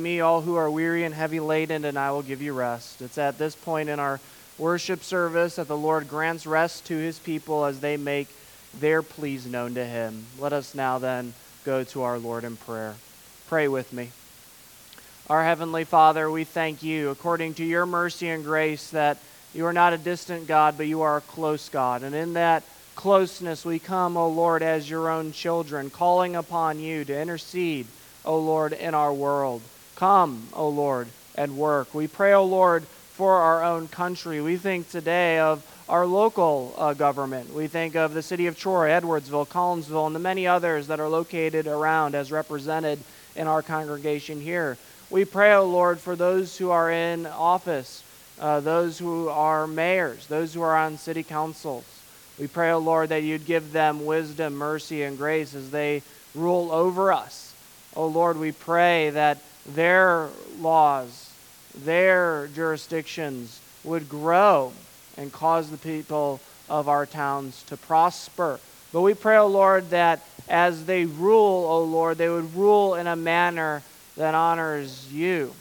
me, all who are weary and heavy laden, and I will give you rest. It's at this point in our worship service that the Lord grants rest to his people as they make their pleas known to him. Let us now then go to our Lord in prayer. Pray with me. Our Heavenly Father, we thank you, according to your mercy and grace, that you are not a distant God, but you are a close God. And in that closeness, we come, O Lord, as your own children, calling upon you to intercede, O Lord, in our world. Come, O Lord, and work. We pray, O Lord, for our own country. We think today of our local uh, government. We think of the city of Troy, Edwardsville, Collinsville, and the many others that are located around as represented in our congregation here. We pray, O Lord, for those who are in office, uh, those who are mayors, those who are on city councils. We pray, O Lord, that you'd give them wisdom, mercy, and grace as they rule over us. O Lord, we pray that their laws, their jurisdictions would grow and cause the people of our towns to prosper. But we pray, O Lord, that as they rule, O Lord, they would rule in a manner that honors you,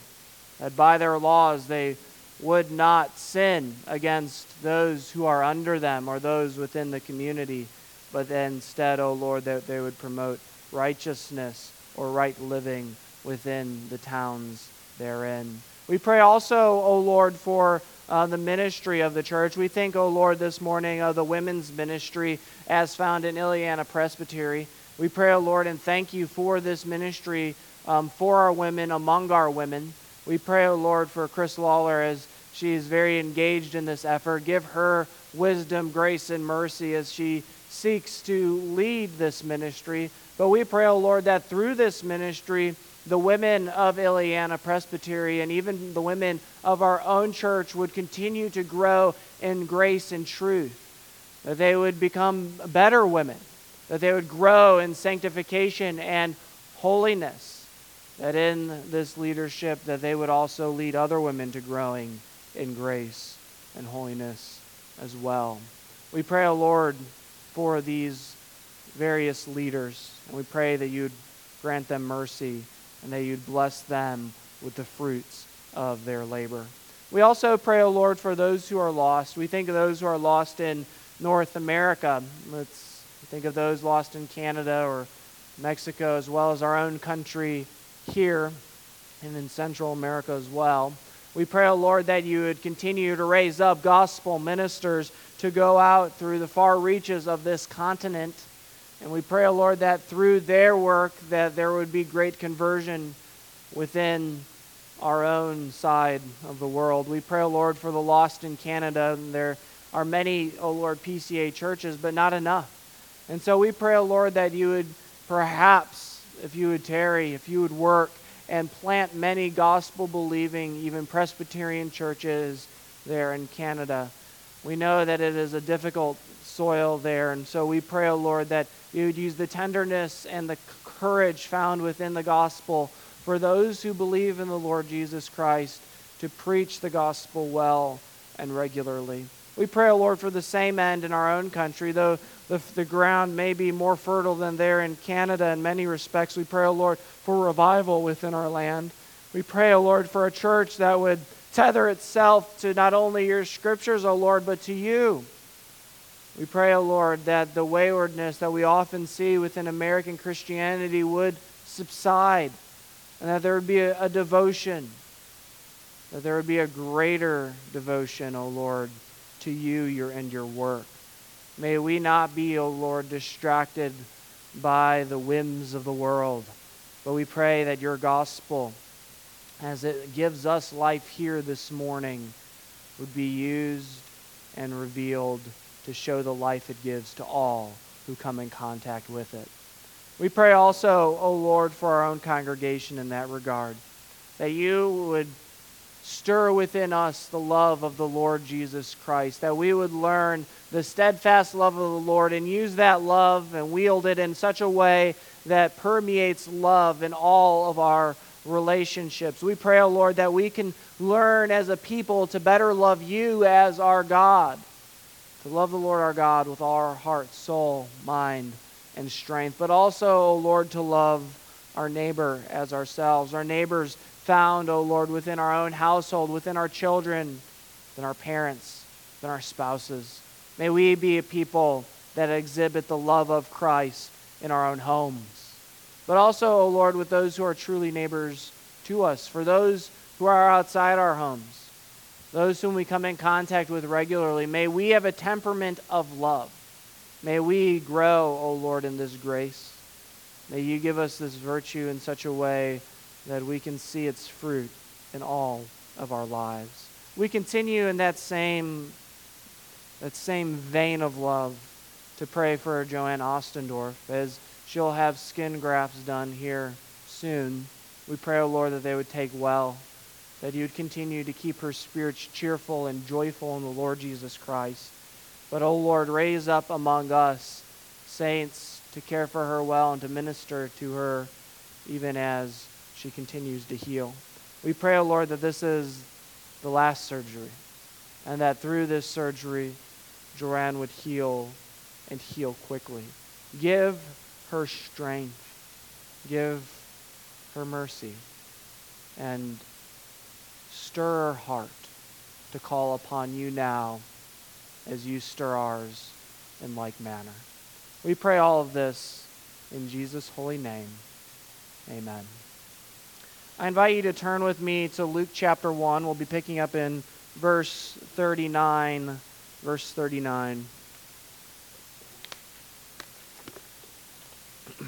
that by their laws they would not sin against those who are under them or those within the community, but instead, O Lord, that they would promote righteousness or right living within the towns therein. We pray also, O Lord, for uh, the ministry of the church. We think, O Lord, this morning of the women's ministry as found in Illiana Presbytery. We pray, O Lord, and thank you for this ministry um, for our women, among our women. We pray, O Lord, for Chris Lawler as she is very engaged in this effort. Give her wisdom, grace, and mercy as she seeks to lead this ministry. But we pray, O Lord, that through this ministry, the women of Illiana Presbytery and even the women of our own church would continue to grow in grace and truth, that they would become better women, that they would grow in sanctification and holiness, that in this leadership that they would also lead other women to growing in grace and holiness as well. We pray, O oh Lord, for these various leaders, and we pray that you'd grant them mercy and that you'd bless them with the fruits of their labor. We also pray, O oh Lord, for those who are lost. We think of those who are lost in North America. Let's think of those lost in Canada or Mexico, as well as our own country here and in Central America as well. We pray, O oh Lord, that you would continue to raise up gospel ministers to go out through the far reaches of this continent and we pray, O oh Lord, that through their work that there would be great conversion within our own side of the world. We pray, O oh Lord, for the lost in Canada. And there are many, O oh Lord, PCA churches, but not enough. And so we pray, O Lord, that you would perhaps, if you would tarry, if you would work and plant many gospel believing, even Presbyterian churches there in Canada. We know that it is a difficult soil there. And so we pray, O Lord, that you would use the tenderness and the courage found within the gospel for those who believe in the Lord Jesus Christ to preach the gospel well and regularly. We pray, O Lord, for the same end in our own country, though the, the ground may be more fertile than there in Canada in many respects. We pray, O Lord, for revival within our land. We pray, O Lord, for a church that would tether itself to not only your scriptures, O Lord, but to you. We pray, O oh Lord, that the waywardness that we often see within American Christianity would subside and that there would be a, a devotion, that there would be a greater devotion, O oh Lord, to you your, and your work. May we not be, O oh Lord, distracted by the whims of the world, but we pray that your gospel, as it gives us life here this morning, would be used and revealed to show the life it gives to all who come in contact with it. We pray also, O Lord, for our own congregation in that regard, that you would stir within us the love of the Lord Jesus Christ, that we would learn the steadfast love of the Lord and use that love and wield it in such a way that permeates love in all of our relationships. We pray, O oh Lord, that we can learn as a people to better love you as our God to love the Lord our God with all our heart, soul, mind, and strength, but also, O Lord, to love our neighbor as ourselves, our neighbor's found, O Lord, within our own household, within our children, within our parents, within our spouses. May we be a people that exhibit the love of Christ in our own homes. But also, O Lord, with those who are truly neighbors to us, for those who are outside our homes, those whom we come in contact with regularly, may we have a temperament of love. May we grow, O oh Lord, in this grace. May you give us this virtue in such a way that we can see its fruit in all of our lives. We continue in that same, that same vein of love to pray for Joanne Ostendorf as she'll have skin grafts done here soon. We pray, O oh Lord, that they would take well, that you would continue to keep her spirits cheerful and joyful in the Lord Jesus Christ. But, O oh Lord, raise up among us saints to care for her well and to minister to her even as she continues to heal. We pray, O oh Lord, that this is the last surgery and that through this surgery, Joanne would heal and heal quickly. Give her strength. Give her mercy. And stir our heart to call upon you now as you stir ours in like manner. We pray all of this in Jesus' holy name. Amen. I invite you to turn with me to Luke chapter 1. We'll be picking up in verse 39. Verse 39.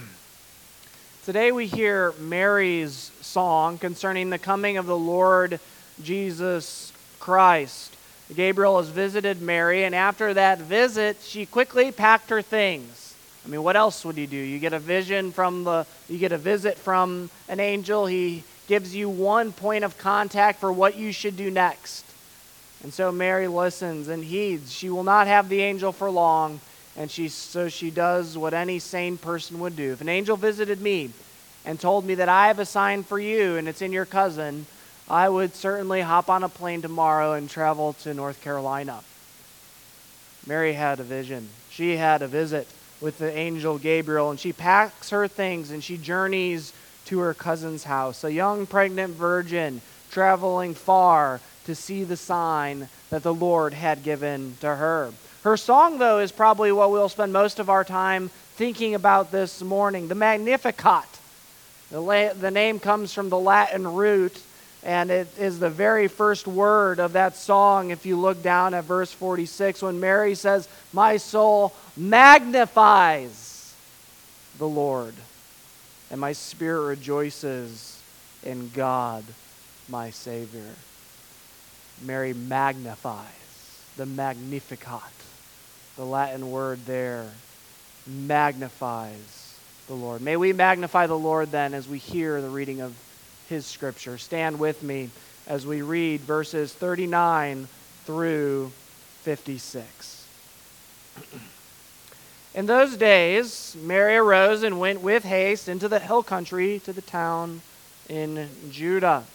Today we hear Mary's song concerning the coming of the Lord Jesus Christ. Gabriel has visited Mary, and after that visit, she quickly packed her things. I mean, what else would you do? You get a vision from the, you get a visit from an angel. He gives you one point of contact for what you should do next. And so Mary listens and heeds. She will not have the angel for long, and she, so she does what any sane person would do. If an angel visited me and told me that I have a sign for you and it's in your cousin, I would certainly hop on a plane tomorrow and travel to North Carolina. Mary had a vision. She had a visit with the angel Gabriel, and she packs her things and she journeys to her cousin's house. A young pregnant virgin traveling far to see the sign that the Lord had given to her. Her song, though, is probably what we'll spend most of our time thinking about this morning the Magnificat. The, la- the name comes from the Latin root and it is the very first word of that song. If you look down at verse 46, when Mary says, My soul magnifies the Lord, and my spirit rejoices in God, my Savior. Mary magnifies the Magnificat, the Latin word there, magnifies the Lord. May we magnify the Lord then as we hear the reading of his scripture. Stand with me as we read verses 39 through 56. In those days, Mary arose and went with haste into the hill country to the town in Judah.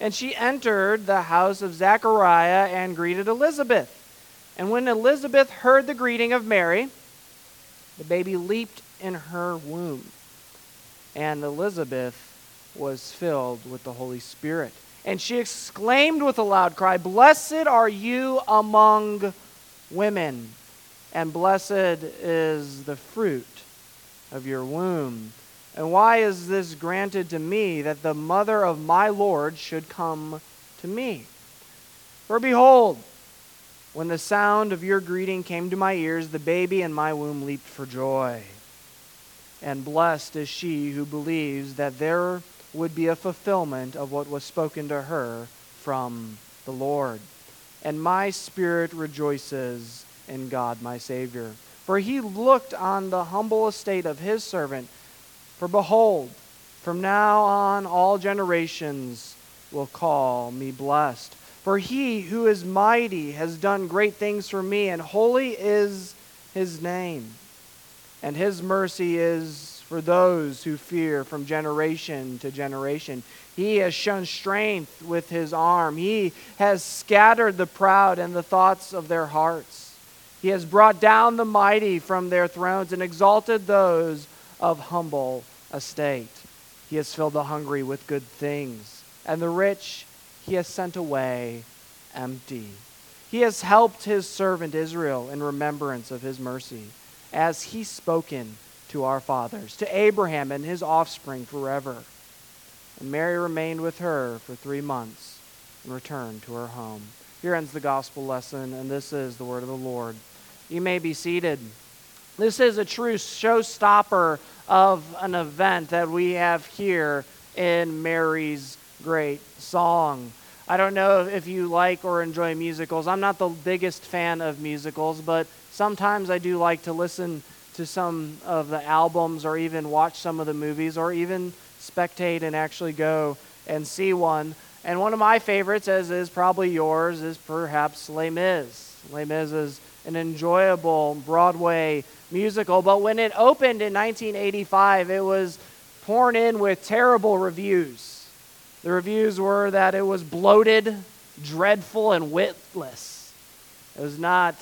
And she entered the house of Zechariah and greeted Elizabeth. And when Elizabeth heard the greeting of Mary, the baby leaped in her womb. And Elizabeth was filled with the Holy Spirit. And she exclaimed with a loud cry, Blessed are you among women, and blessed is the fruit of your womb. And why is this granted to me that the mother of my Lord should come to me? For behold, when the sound of your greeting came to my ears, the baby in my womb leaped for joy. And blessed is she who believes that there would be a fulfillment of what was spoken to her from the Lord. And my spirit rejoices in God my Savior. For he looked on the humble estate of his servant. For behold, from now on all generations will call me blessed. For he who is mighty has done great things for me, and holy is his name. And his mercy is for those who fear from generation to generation. He has shown strength with his arm. He has scattered the proud and the thoughts of their hearts. He has brought down the mighty from their thrones and exalted those of humble estate. He has filled the hungry with good things and the rich he has sent away empty. He has helped his servant Israel in remembrance of his mercy, as he spoken to our fathers, to Abraham and his offspring forever. And Mary remained with her for three months and returned to her home. Here ends the gospel lesson, and this is the word of the Lord. You may be seated. This is a true showstopper of an event that we have here in Mary's great song. I don't know if you like or enjoy musicals. I'm not the biggest fan of musicals, but sometimes I do like to listen to some of the albums or even watch some of the movies or even spectate and actually go and see one. And one of my favorites, as is probably yours, is perhaps Les Mis. Les Mis is an enjoyable Broadway musical, but when it opened in 1985, it was poured in with terrible reviews. The reviews were that it was bloated, dreadful, and witless. It was not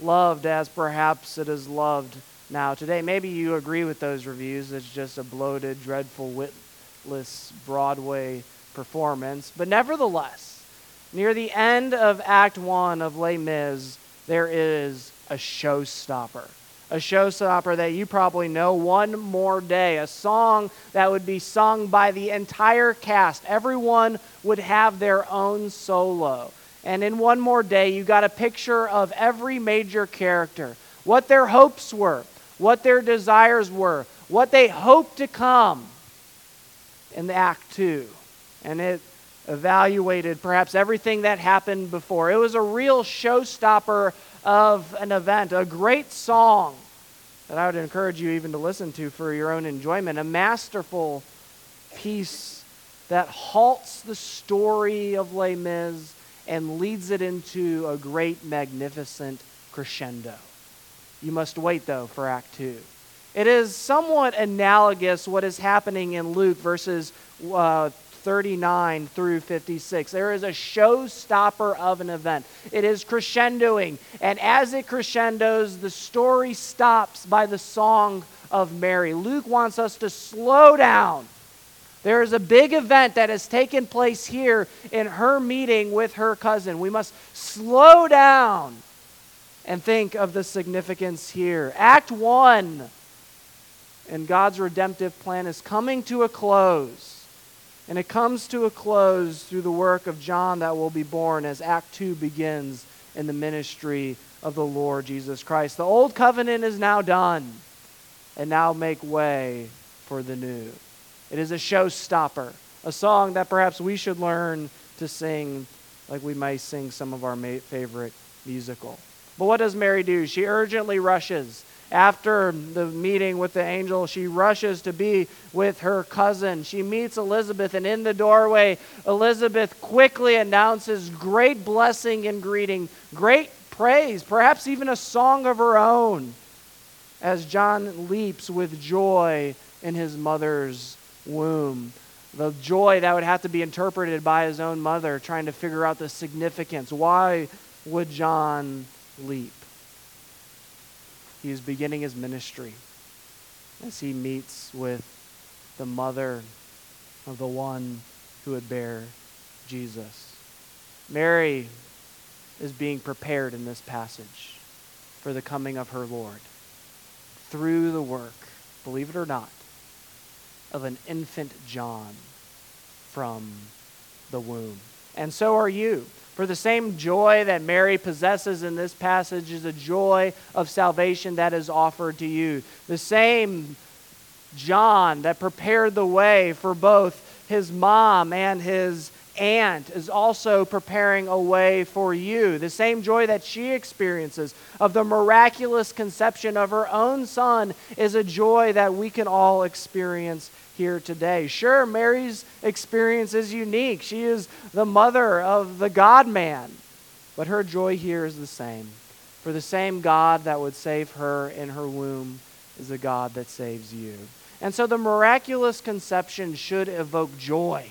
loved as perhaps it is loved now today. Maybe you agree with those reviews. It's just a bloated, dreadful, witless Broadway performance. But nevertheless, near the end of Act One of Les Mis, there is a showstopper a showstopper that you probably know, One More Day, a song that would be sung by the entire cast. Everyone would have their own solo. And in One More Day, you got a picture of every major character, what their hopes were, what their desires were, what they hoped to come in the Act Two. And it evaluated perhaps everything that happened before. It was a real showstopper of an event, a great song that I would encourage you even to listen to for your own enjoyment, a masterful piece that halts the story of Les Mis and leads it into a great, magnificent crescendo. You must wait, though, for Act 2. It is somewhat analogous what is happening in Luke verses uh, 39 through 56. There is a showstopper of an event. It is crescendoing, and as it crescendos, the story stops by the song of Mary. Luke wants us to slow down. There is a big event that has taken place here in her meeting with her cousin. We must slow down and think of the significance here. Act 1 in God's redemptive plan is coming to a close. And it comes to a close through the work of John that will be born as Act 2 begins in the ministry of the Lord Jesus Christ. The old covenant is now done, and now make way for the new. It is a showstopper, a song that perhaps we should learn to sing like we might sing some of our favorite musical. But what does Mary do? She urgently rushes after the meeting with the angel, she rushes to be with her cousin. She meets Elizabeth, and in the doorway, Elizabeth quickly announces great blessing and greeting, great praise, perhaps even a song of her own, as John leaps with joy in his mother's womb. The joy that would have to be interpreted by his own mother, trying to figure out the significance. Why would John leap? he is beginning his ministry as he meets with the mother of the one who would bear Jesus. Mary is being prepared in this passage for the coming of her Lord through the work, believe it or not, of an infant John from the womb. And so are you. For the same joy that Mary possesses in this passage is a joy of salvation that is offered to you. The same John that prepared the way for both his mom and his aunt is also preparing a way for you. The same joy that she experiences of the miraculous conception of her own son is a joy that we can all experience here today. Sure, Mary's experience is unique. She is the mother of the God man. But her joy here is the same. For the same God that would save her in her womb is the God that saves you. And so the miraculous conception should evoke joy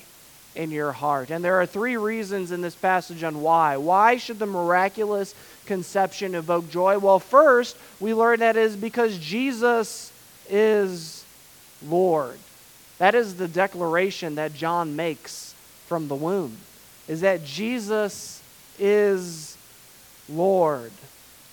in your heart. And there are three reasons in this passage on why. Why should the miraculous conception evoke joy? Well, first, we learn that is because Jesus is Lord. That is the declaration that John makes from the womb is that Jesus is Lord.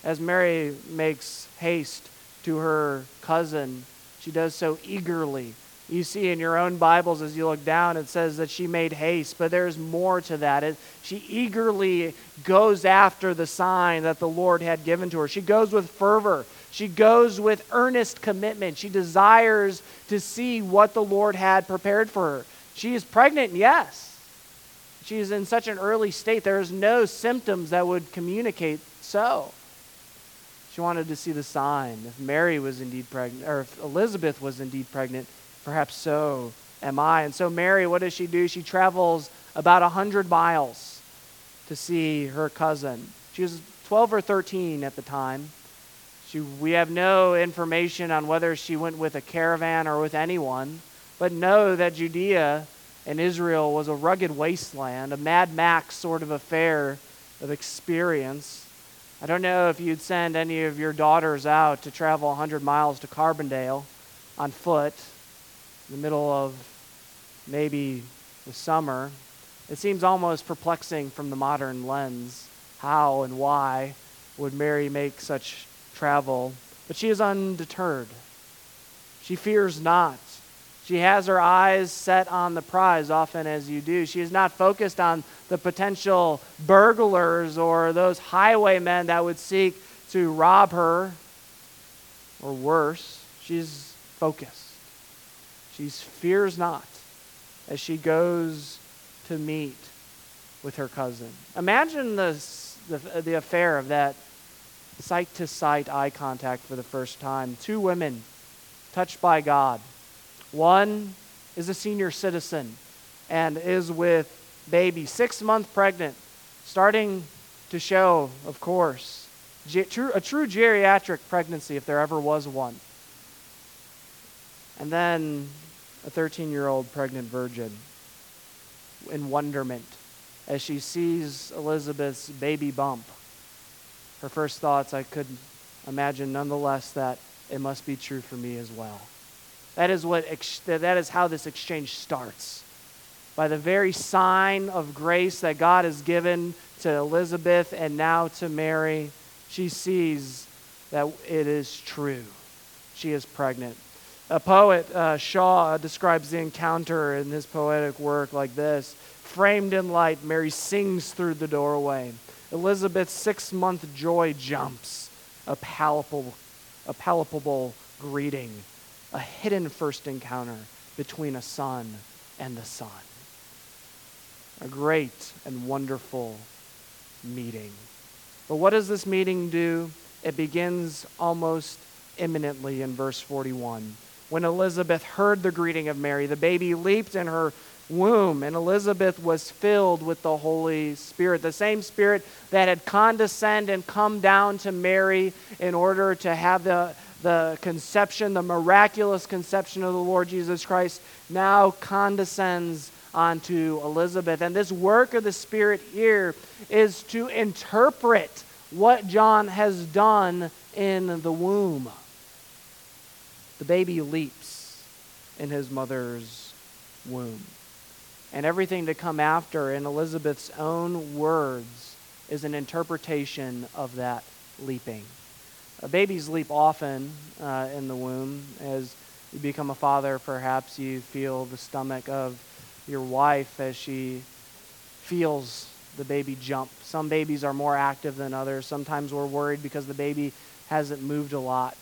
As Mary makes haste to her cousin, she does so eagerly. You see in your own Bibles as you look down, it says that she made haste, but there's more to that. It, she eagerly goes after the sign that the Lord had given to her. She goes with fervor. She goes with earnest commitment. She desires to see what the Lord had prepared for her. She is pregnant, yes. She is in such an early state, there is no symptoms that would communicate so. She wanted to see the sign. If Mary was indeed pregnant, or if Elizabeth was indeed pregnant, perhaps so am I. And so, Mary, what does she do? She travels about 100 miles to see her cousin. She was 12 or 13 at the time. She, we have no information on whether she went with a caravan or with anyone, but know that Judea and Israel was a rugged wasteland, a Mad Max sort of affair of experience. I don't know if you'd send any of your daughters out to travel 100 miles to Carbondale on foot in the middle of maybe the summer. It seems almost perplexing from the modern lens. How and why would Mary make such travel? But she is undeterred. She fears not. She has her eyes set on the prize, often as you do. She is not focused on the potential burglars or those highwaymen that would seek to rob her, or worse. She's focused. She fears not as she goes to meet with her cousin. Imagine the, the, the affair of that sight to sight eye contact for the first time. Two women touched by God one is a senior citizen and is with baby, six month pregnant, starting to show, of course, a true geriatric pregnancy if there ever was one. And then a 13 year old pregnant virgin in wonderment as she sees Elizabeth's baby bump. Her first thoughts, I could imagine nonetheless, that it must be true for me as well. That is, what, that is how this exchange starts. By the very sign of grace that God has given to Elizabeth and now to Mary, she sees that it is true. She is pregnant. A poet, uh, Shaw, describes the encounter in his poetic work like this Framed in light, Mary sings through the doorway. Elizabeth's six month joy jumps, a palpable, a palpable greeting a hidden first encounter between a son and the son. A great and wonderful meeting. But what does this meeting do? It begins almost imminently in verse 41. When Elizabeth heard the greeting of Mary, the baby leaped in her womb, and Elizabeth was filled with the Holy Spirit, the same Spirit that had condescended and come down to Mary in order to have the the conception, the miraculous conception of the Lord Jesus Christ, now condescends onto Elizabeth. And this work of the Spirit here is to interpret what John has done in the womb. The baby leaps in his mother's womb. And everything to come after, in Elizabeth's own words, is an interpretation of that leaping. Babies leap often uh, in the womb. As you become a father, perhaps you feel the stomach of your wife as she feels the baby jump. Some babies are more active than others. Sometimes we're worried because the baby hasn't moved a lot.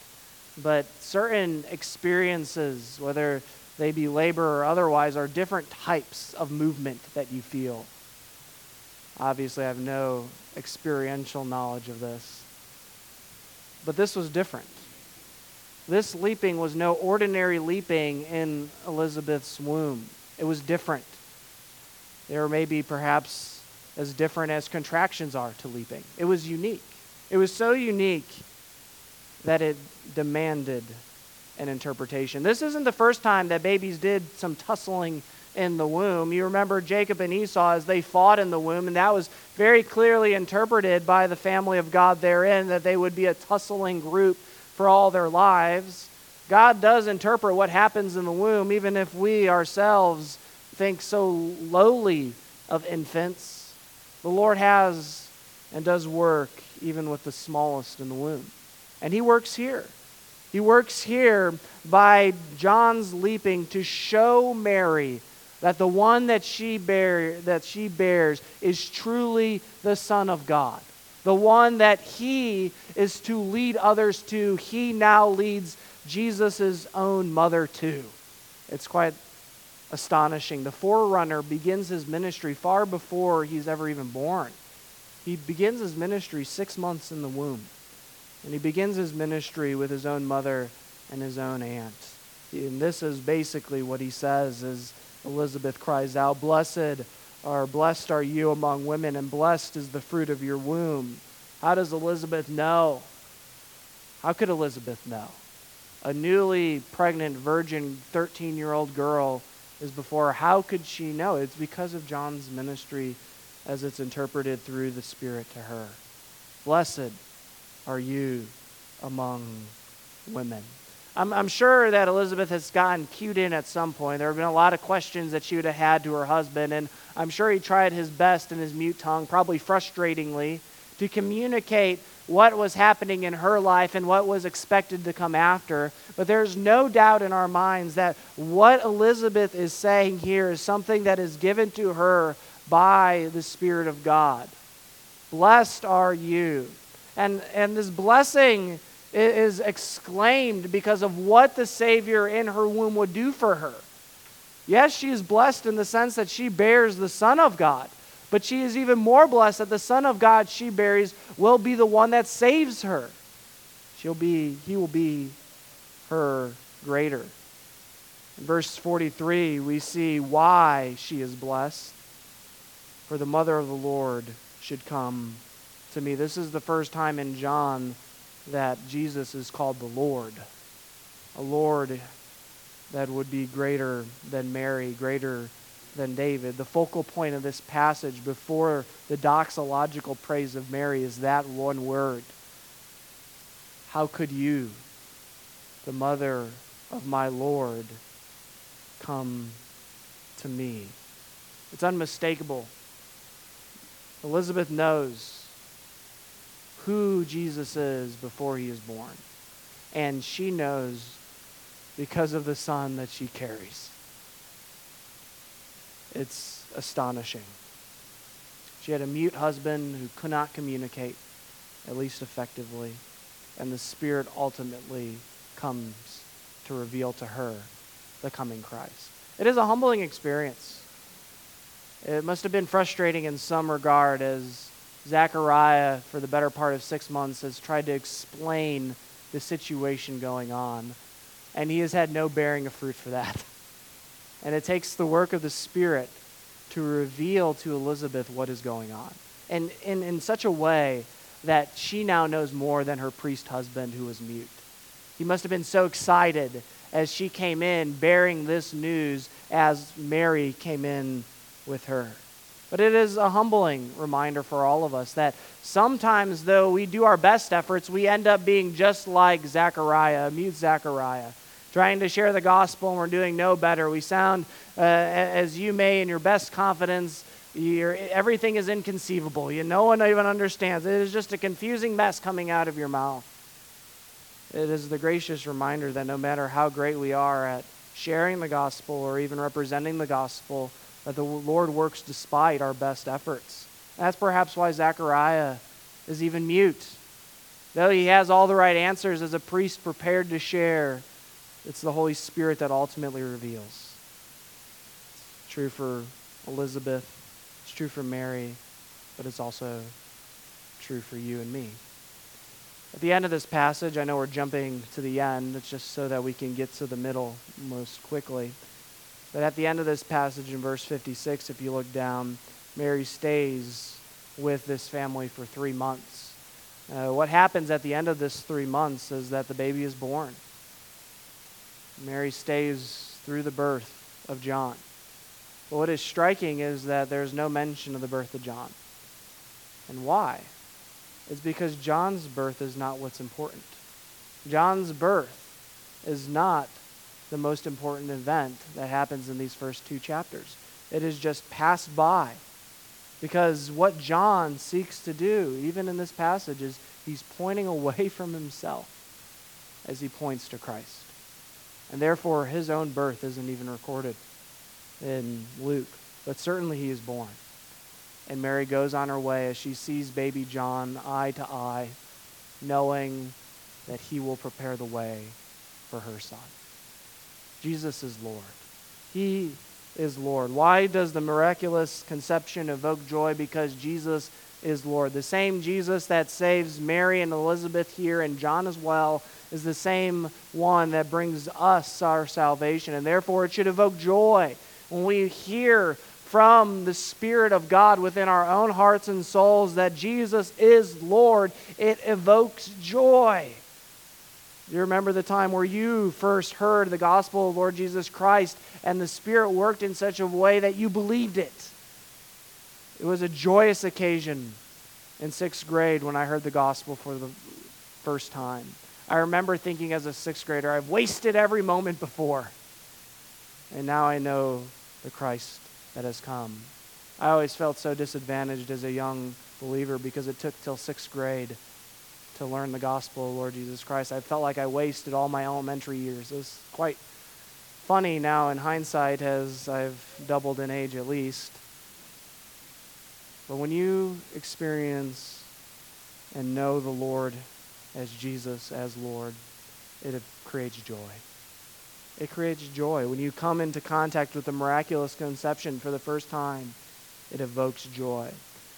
But certain experiences, whether they be labor or otherwise, are different types of movement that you feel. Obviously, I have no experiential knowledge of this. But this was different. This leaping was no ordinary leaping in Elizabeth's womb. It was different. They were maybe perhaps as different as contractions are to leaping. It was unique. It was so unique that it demanded an interpretation. This isn't the first time that babies did some tussling in the womb. You remember Jacob and Esau as they fought in the womb, and that was very clearly interpreted by the family of God therein that they would be a tussling group for all their lives. God does interpret what happens in the womb, even if we ourselves think so lowly of infants. The Lord has and does work even with the smallest in the womb. And He works here. He works here by John's leaping to show Mary that the one that she, bear, that she bears is truly the Son of God. The one that he is to lead others to, he now leads Jesus' own mother to. It's quite astonishing. The forerunner begins his ministry far before he's ever even born. He begins his ministry six months in the womb. And he begins his ministry with his own mother and his own aunt. And this is basically what he says as Elizabeth cries out, Blessed are blessed are you among women, and blessed is the fruit of your womb. How does Elizabeth know? How could Elizabeth know? A newly pregnant, virgin, 13 year old girl is before her. How could she know? It's because of John's ministry as it's interpreted through the Spirit to her. Blessed are you among women. I'm, I'm, sure that Elizabeth has gotten cued in at some point. There have been a lot of questions that she would have had to her husband, and I'm sure he tried his best in his mute tongue, probably frustratingly, to communicate what was happening in her life and what was expected to come after. But there's no doubt in our minds that what Elizabeth is saying here is something that is given to her by the Spirit of God. Blessed are you. And, and this blessing is exclaimed because of what the Savior in her womb would do for her. Yes, she is blessed in the sense that she bears the Son of God, but she is even more blessed that the Son of God she bears will be the one that saves her. She'll be, he will be her greater. In verse 43, we see why she is blessed. For the mother of the Lord should come to me. This is the first time in John that Jesus is called the Lord, a Lord that would be greater than Mary, greater than David. The focal point of this passage before the doxological praise of Mary is that one word. How could you, the mother of my Lord, come to me? It's unmistakable. Elizabeth knows who Jesus is before he is born. And she knows because of the son that she carries. It's astonishing. She had a mute husband who could not communicate, at least effectively, and the Spirit ultimately comes to reveal to her the coming Christ. It is a humbling experience. It must have been frustrating in some regard as Zechariah, for the better part of six months, has tried to explain the situation going on, and he has had no bearing of fruit for that. And it takes the work of the Spirit to reveal to Elizabeth what is going on. And in, in such a way that she now knows more than her priest husband who was mute. He must have been so excited as she came in bearing this news as Mary came in with her. But it is a humbling reminder for all of us that sometimes, though we do our best efforts, we end up being just like Zechariah, mute Zechariah, trying to share the gospel and we're doing no better. We sound, uh, as you may, in your best confidence, everything is inconceivable. You, no one even understands. It is just a confusing mess coming out of your mouth. It is the gracious reminder that no matter how great we are at sharing the gospel or even representing the gospel, that the Lord works despite our best efforts. That's perhaps why Zechariah is even mute. Though he has all the right answers as a priest prepared to share, it's the Holy Spirit that ultimately reveals. It's true for Elizabeth, it's true for Mary, but it's also true for you and me. At the end of this passage, I know we're jumping to the end, it's just so that we can get to the middle most quickly. But at the end of this passage in verse 56, if you look down, Mary stays with this family for three months. Uh, what happens at the end of this three months is that the baby is born. Mary stays through the birth of John. But what is striking is that there's no mention of the birth of John. And why? It's because John's birth is not what's important. John's birth is not the most important event that happens in these first two chapters. It is just passed by Because what John seeks to do, even in this passage, is he's pointing away from himself as he points to Christ. And therefore, his own birth isn't even recorded in Luke, but certainly he is born. And Mary goes on her way as she sees baby John eye to eye, knowing that he will prepare the way for her son. Jesus is Lord. He is Lord. Why does the miraculous conception evoke joy? Because Jesus is Lord. The same Jesus that saves Mary and Elizabeth here and John as well is the same one that brings us our salvation. And therefore, it should evoke joy when we hear from the Spirit of God within our own hearts and souls that Jesus is Lord. It evokes joy. You remember the time where you first heard the gospel of Lord Jesus Christ and the Spirit worked in such a way that you believed it. It was a joyous occasion in sixth grade when I heard the gospel for the first time. I remember thinking as a sixth grader, I've wasted every moment before. And now I know the Christ that has come. I always felt so disadvantaged as a young believer because it took till sixth grade to learn the gospel of Lord Jesus Christ. I felt like I wasted all my elementary years. It's quite funny now in hindsight as I've doubled in age at least. But when you experience and know the Lord as Jesus, as Lord, it creates joy. It creates joy. When you come into contact with the miraculous conception for the first time, it evokes joy.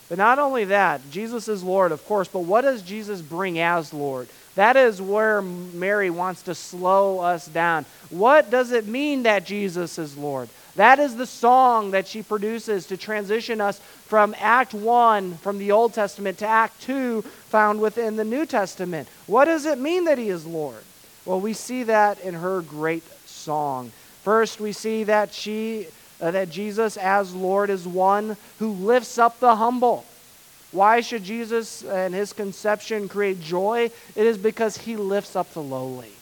But not only that, Jesus is Lord, of course, but what does Jesus bring as Lord? That is where Mary wants to slow us down. What does it mean that Jesus is Lord? That is the song that she produces to transition us from Act 1 from the Old Testament to Act 2 found within the New Testament. What does it mean that he is Lord? Well, we see that in her great song. First, we see that she Uh, that Jesus as Lord is one who lifts up the humble. Why should Jesus and his conception create joy? It is because he lifts up the lowly.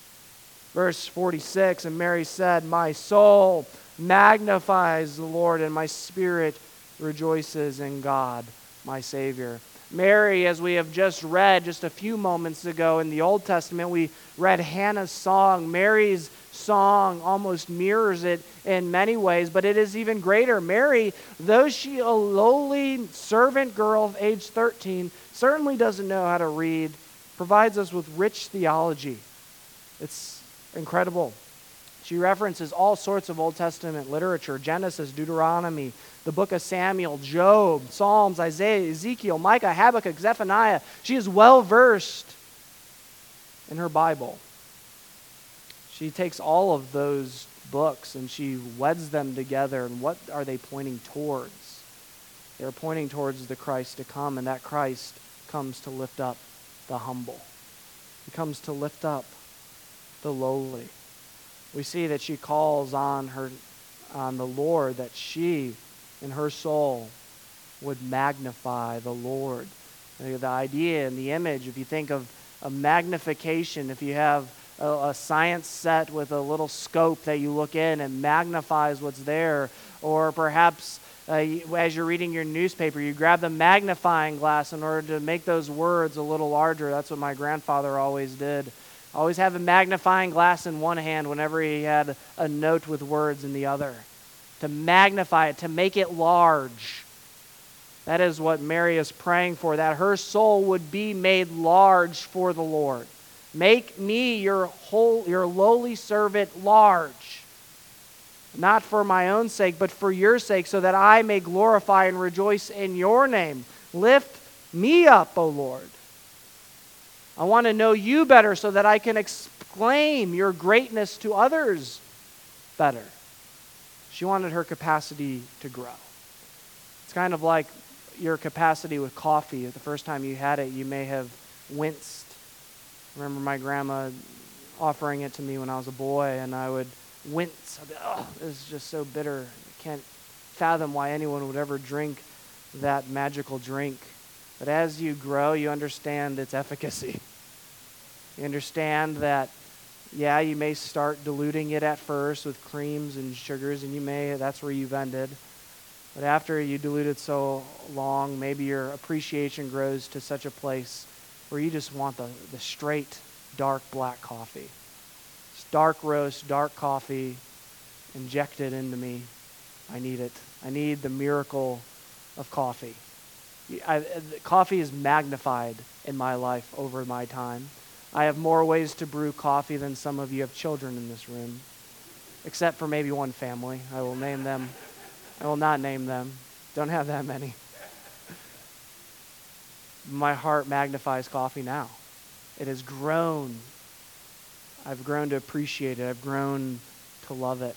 Verse 46 And Mary said, My soul magnifies the Lord, and my spirit rejoices in God, my Savior. Mary, as we have just read just a few moments ago in the Old Testament, we read Hannah's song. Mary's song almost mirrors it in many ways, but it is even greater. Mary, though she a lowly servant girl of age 13, certainly doesn't know how to read, provides us with rich theology. It's incredible. She references all sorts of Old Testament literature Genesis, Deuteronomy, the book of Samuel, Job, Psalms, Isaiah, Ezekiel, Micah, Habakkuk, Zephaniah. She is well versed in her Bible. She takes all of those books and she weds them together. And what are they pointing towards? They're pointing towards the Christ to come, and that Christ comes to lift up the humble. He comes to lift up the lowly. We see that she calls on her on the Lord that she in her soul would magnify the Lord. The idea and the image, if you think of a magnification, if you have a, a science set with a little scope that you look in and magnifies what's there. Or perhaps uh, as you're reading your newspaper, you grab the magnifying glass in order to make those words a little larger. That's what my grandfather always did. Always have a magnifying glass in one hand whenever he had a note with words in the other. To magnify it, to make it large. That is what Mary is praying for, that her soul would be made large for the Lord. Make me your whole your lowly servant large. Not for my own sake, but for your sake, so that I may glorify and rejoice in your name. Lift me up, O Lord. I want to know you better so that I can exclaim your greatness to others better. She wanted her capacity to grow. It's kind of like your capacity with coffee. The first time you had it, you may have winced remember my grandma offering it to me when I was a boy, and I would wince. I'd be, oh, this is just so bitter. I can't fathom why anyone would ever drink that magical drink. But as you grow, you understand its efficacy. You understand that, yeah, you may start diluting it at first with creams and sugars, and you may, that's where you've ended. But after you dilute it so long, maybe your appreciation grows to such a place where you just want the, the straight, dark black coffee. It's dark roast, dark coffee injected into me. I need it. I need the miracle of coffee. I, coffee is magnified in my life over my time. I have more ways to brew coffee than some of you have children in this room, except for maybe one family. I will name them. I will not name them. Don't have that many. My heart magnifies coffee now. It has grown. I've grown to appreciate it. I've grown to love it.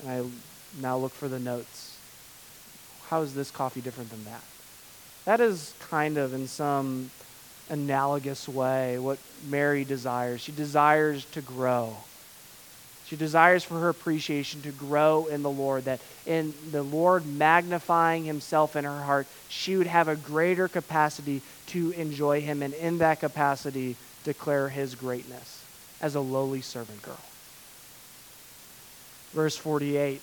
And I now look for the notes. How is this coffee different than that? That is kind of, in some analogous way, what Mary desires. She desires to grow. She desires for her appreciation to grow in the Lord, that in the Lord magnifying himself in her heart, she would have a greater capacity to enjoy him, and in that capacity, declare his greatness as a lowly servant girl. Verse 48,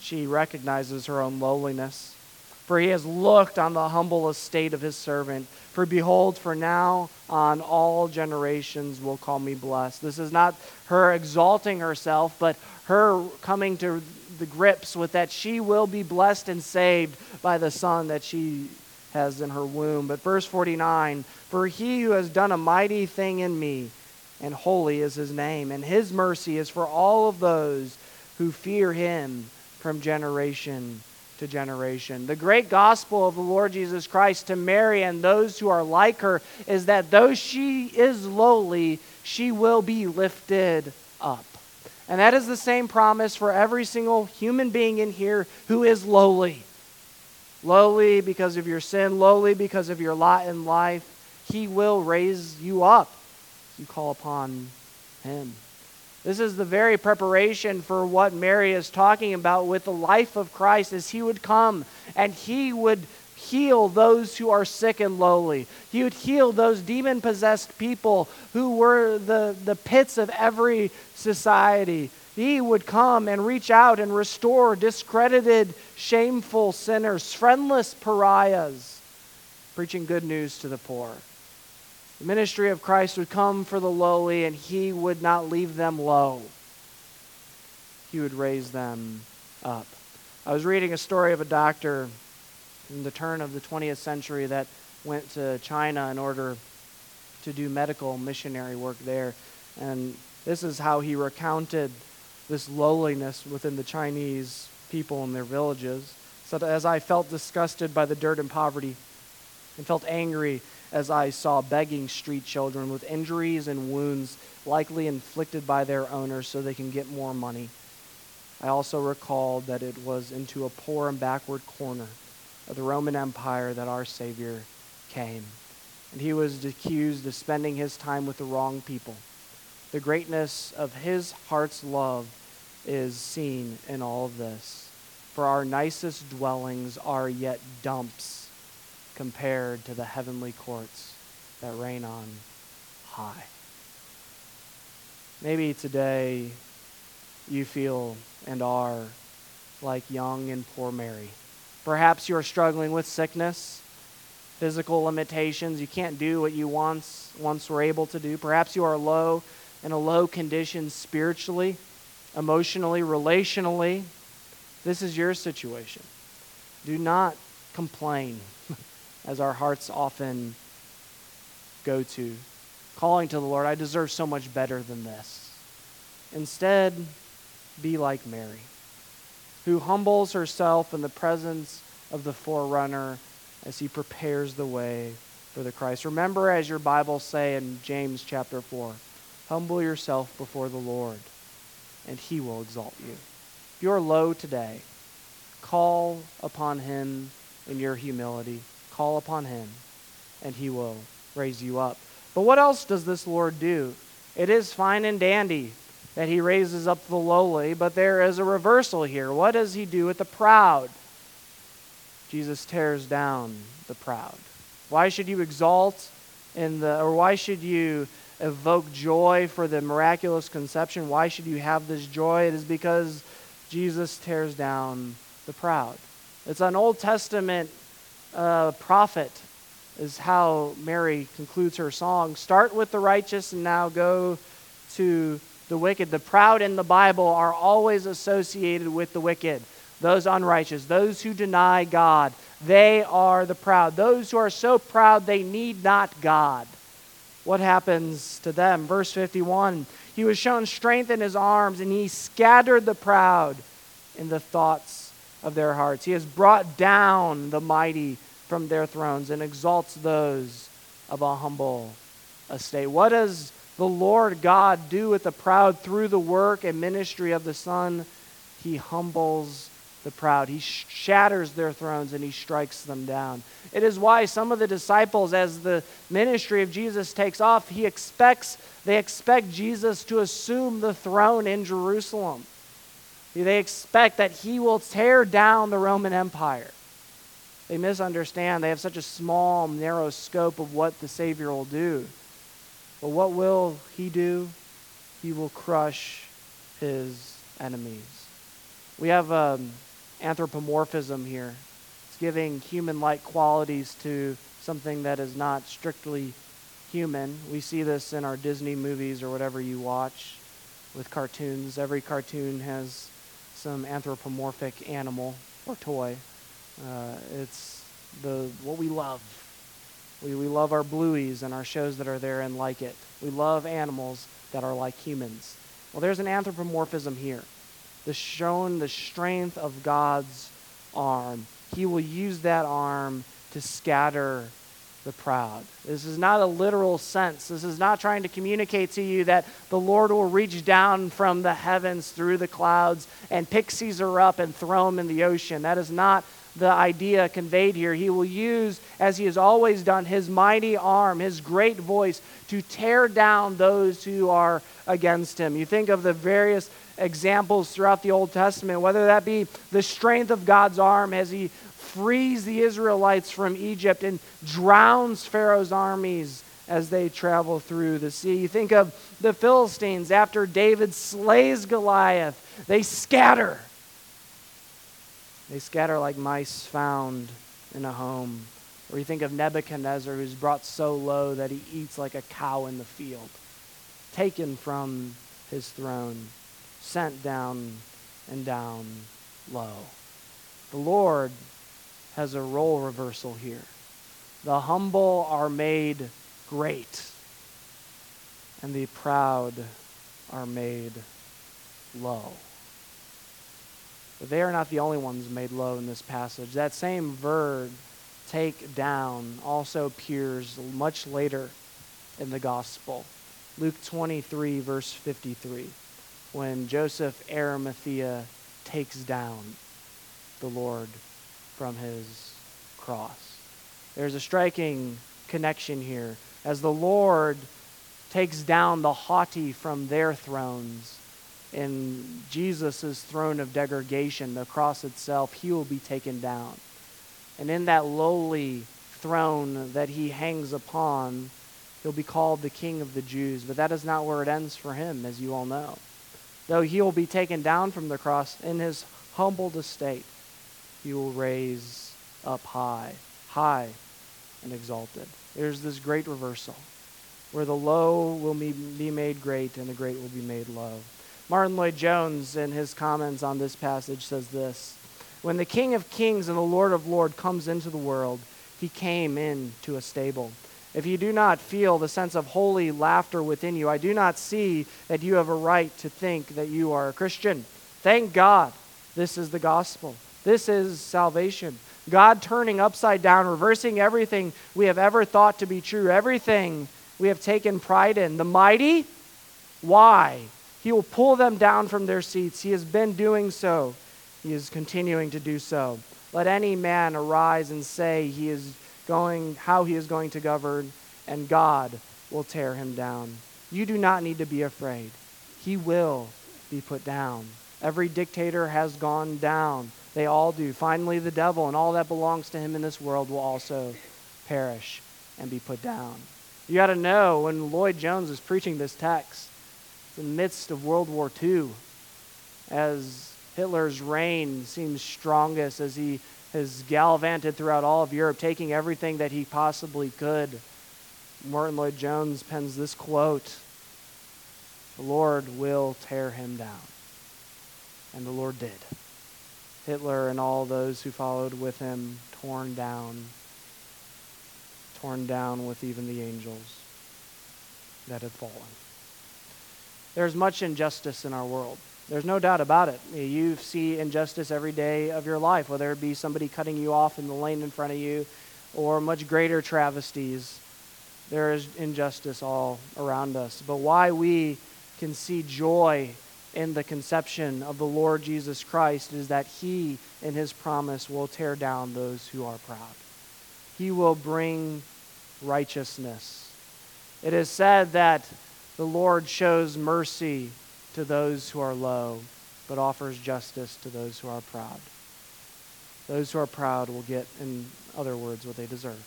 she recognizes her own lowliness. For he has looked on the humble estate of his servant. For behold, for now on all generations will call me blessed. This is not her exalting herself, but her coming to the grips with that she will be blessed and saved by the son that she has in her womb. But verse 49 For he who has done a mighty thing in me, and holy is his name, and his mercy is for all of those who fear him from generation to generation. The great gospel of the Lord Jesus Christ to Mary and those who are like her is that though she is lowly, she will be lifted up. And that is the same promise for every single human being in here who is lowly. Lowly because of your sin, lowly because of your lot in life. He will raise you up. You call upon Him. This is the very preparation for what Mary is talking about with the life of Christ as he would come and he would heal those who are sick and lowly. He would heal those demon possessed people who were the, the pits of every society. He would come and reach out and restore discredited, shameful sinners, friendless pariahs, preaching good news to the poor. The ministry of Christ would come for the lowly, and he would not leave them low. He would raise them up. I was reading a story of a doctor in the turn of the 20th century that went to China in order to do medical missionary work there. And this is how he recounted this lowliness within the Chinese people in their villages. So as I felt disgusted by the dirt and poverty and felt angry as I saw begging street children with injuries and wounds likely inflicted by their owners so they can get more money. I also recalled that it was into a poor and backward corner of the Roman Empire that our Savior came. And he was accused of spending his time with the wrong people. The greatness of his heart's love is seen in all of this. For our nicest dwellings are yet dumps compared to the heavenly courts that reign on high. Maybe today you feel and are like young and poor Mary. Perhaps you're struggling with sickness, physical limitations. You can't do what you once, once were able to do. Perhaps you are low in a low condition spiritually, emotionally, relationally. This is your situation. Do not complain as our hearts often go to, calling to the Lord, I deserve so much better than this. Instead, be like Mary, who humbles herself in the presence of the forerunner as he prepares the way for the Christ. Remember, as your Bibles say in James chapter 4, humble yourself before the Lord, and he will exalt you. If you're low today, call upon him in your humility. Call upon him, and he will raise you up. But what else does this Lord do? It is fine and dandy that he raises up the lowly, but there is a reversal here. What does he do with the proud? Jesus tears down the proud. Why should you exalt in the, or why should you evoke joy for the miraculous conception? Why should you have this joy? It is because Jesus tears down the proud. It's an Old Testament uh, prophet, is how Mary concludes her song. Start with the righteous and now go to the wicked. The proud in the Bible are always associated with the wicked, those unrighteous, those who deny God. They are the proud. Those who are so proud they need not God. What happens to them? Verse 51 He was shown strength in his arms, and he scattered the proud in the thoughts of their hearts. He has brought down the mighty from their thrones and exalts those of a humble estate. What does the Lord God do with the proud through the work and ministry of the Son? He humbles the proud. He shatters their thrones and he strikes them down. It is why some of the disciples, as the ministry of Jesus takes off, he expects, they expect Jesus to assume the throne in Jerusalem. They expect that he will tear down the Roman Empire. They misunderstand. They have such a small, narrow scope of what the Savior will do. But what will he do? He will crush his enemies. We have um, anthropomorphism here. It's giving human like qualities to something that is not strictly human. We see this in our Disney movies or whatever you watch with cartoons. Every cartoon has some anthropomorphic animal or toy. Uh, it's the what we love. We, we love our Blueys and our shows that are there and like it. We love animals that are like humans. Well, there's an anthropomorphism here. The shown the strength of God's arm. He will use that arm to scatter the proud. This is not a literal sense. This is not trying to communicate to you that the Lord will reach down from the heavens through the clouds and pick Caesar up and throw him in the ocean. That is not the idea conveyed here. He will use, as he has always done, his mighty arm, his great voice to tear down those who are against him. You think of the various examples throughout the Old Testament, whether that be the strength of God's arm as he frees the Israelites from Egypt and drowns Pharaoh's armies as they travel through the sea. You think of the Philistines after David slays Goliath, they scatter they scatter like mice found in a home. Or you think of Nebuchadnezzar, who's brought so low that he eats like a cow in the field, taken from his throne, sent down and down low. The Lord has a role reversal here. The humble are made great, and the proud are made low. But they are not the only ones made low in this passage. That same verb, take down, also appears much later in the gospel. Luke 23, verse 53, when Joseph Arimathea takes down the Lord from his cross. There's a striking connection here. As the Lord takes down the haughty from their thrones, in Jesus' throne of degradation, the cross itself, he will be taken down. And in that lowly throne that he hangs upon, he'll be called the King of the Jews. But that is not where it ends for him, as you all know. Though he will be taken down from the cross in his humbled estate, he will raise up high, high and exalted. There's this great reversal where the low will be, made great and the great will be made low. Martyn Lloyd-Jones, in his comments on this passage, says this When the King of Kings and the Lord of Lords comes into the world, he came into a stable. If you do not feel the sense of holy laughter within you, I do not see that you have a right to think that you are a Christian. Thank God, this is the gospel. This is salvation. God turning upside down, reversing everything we have ever thought to be true, everything we have taken pride in. The mighty, why? He will pull them down from their seats. He has been doing so. He is continuing to do so. Let any man arise and say he is going how he is going to govern, and God will tear him down. You do not need to be afraid. He will be put down. Every dictator has gone down. They all do. Finally, the devil and all that belongs to him in this world will also perish and be put down. You got to know when Lloyd-Jones is preaching this text, the midst of World War II, as Hitler's reign seems strongest, as he has gallivanted throughout all of Europe, taking everything that he possibly could. Martyn Lloyd-Jones pens this quote The Lord will tear him down. And the Lord did. Hitler and all those who followed with him torn down, torn down with even the angels that had fallen. There's much injustice in our world. There's no doubt about it. You see injustice every day of your life, whether it be somebody cutting you off in the lane in front of you or much greater travesties. There is injustice all around us. But why we can see joy in the conception of the Lord Jesus Christ is that He, in His promise, will tear down those who are proud. He will bring righteousness. It is said that the Lord shows mercy to those who are low, but offers justice to those who are proud. Those who are proud will get, in other words, what they deserve.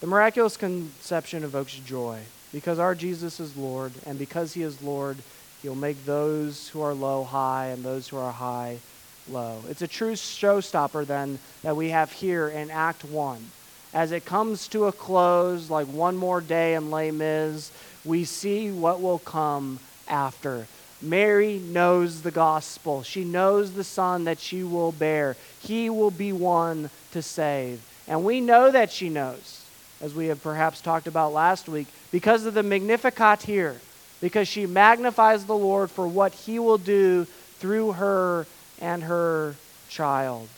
The miraculous conception evokes joy because our Jesus is Lord, and because he is Lord, he'll make those who are low high and those who are high low. It's a true showstopper, then, that we have here in Act 1. As it comes to a close, like one more day in Les Mis, we see what will come after. Mary knows the gospel. She knows the son that she will bear. He will be one to save. And we know that she knows, as we have perhaps talked about last week, because of the Magnificat here, because she magnifies the Lord for what he will do through her and her child.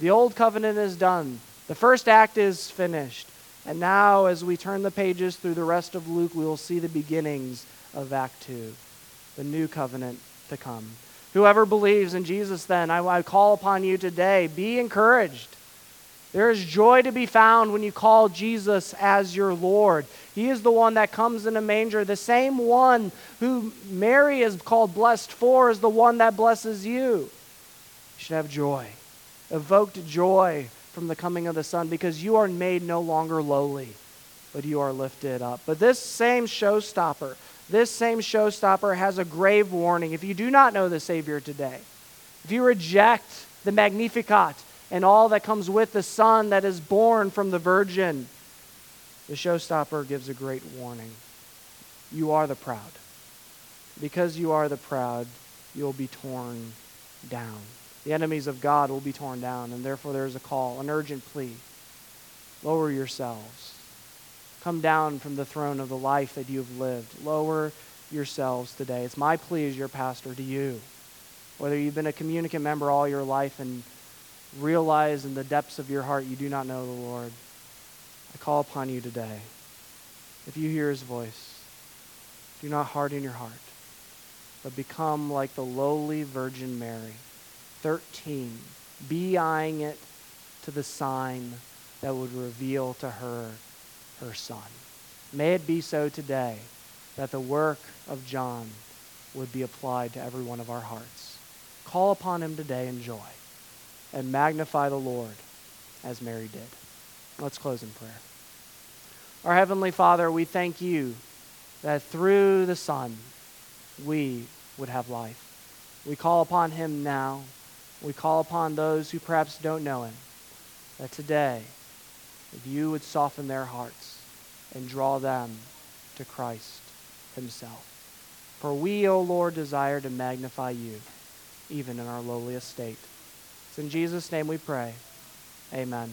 The old covenant is done, the first act is finished. And now, as we turn the pages through the rest of Luke, we will see the beginnings of Act 2 the new covenant to come. Whoever believes in Jesus, then, I, I call upon you today, be encouraged. There is joy to be found when you call Jesus as your Lord. He is the one that comes in a manger. The same one who Mary is called blessed for is the one that blesses you. You should have joy, evoked joy from the coming of the Son, because you are made no longer lowly, but you are lifted up. But this same showstopper, this same showstopper has a grave warning. If you do not know the Savior today, if you reject the Magnificat and all that comes with the Son that is born from the Virgin, the showstopper gives a great warning. You are the proud. Because you are the proud, you'll be torn down. The enemies of God will be torn down, and therefore there is a call, an urgent plea. Lower yourselves. Come down from the throne of the life that you have lived. Lower yourselves today. It's my plea as your pastor to you. Whether you've been a communicant member all your life and realize in the depths of your heart you do not know the Lord, I call upon you today. If you hear his voice, do not harden your heart, but become like the lowly Virgin Mary. 13. Be eyeing it to the sign that would reveal to her her Son. May it be so today that the work of John would be applied to every one of our hearts. Call upon him today in joy and magnify the Lord as Mary did. Let's close in prayer. Our Heavenly Father, we thank you that through the Son we would have life. We call upon him now. We call upon those who perhaps don't know him, that today, if you would soften their hearts, and draw them to Christ Himself. For we, O Lord, desire to magnify you, even in our lowly estate. It's in Jesus' name we pray. Amen.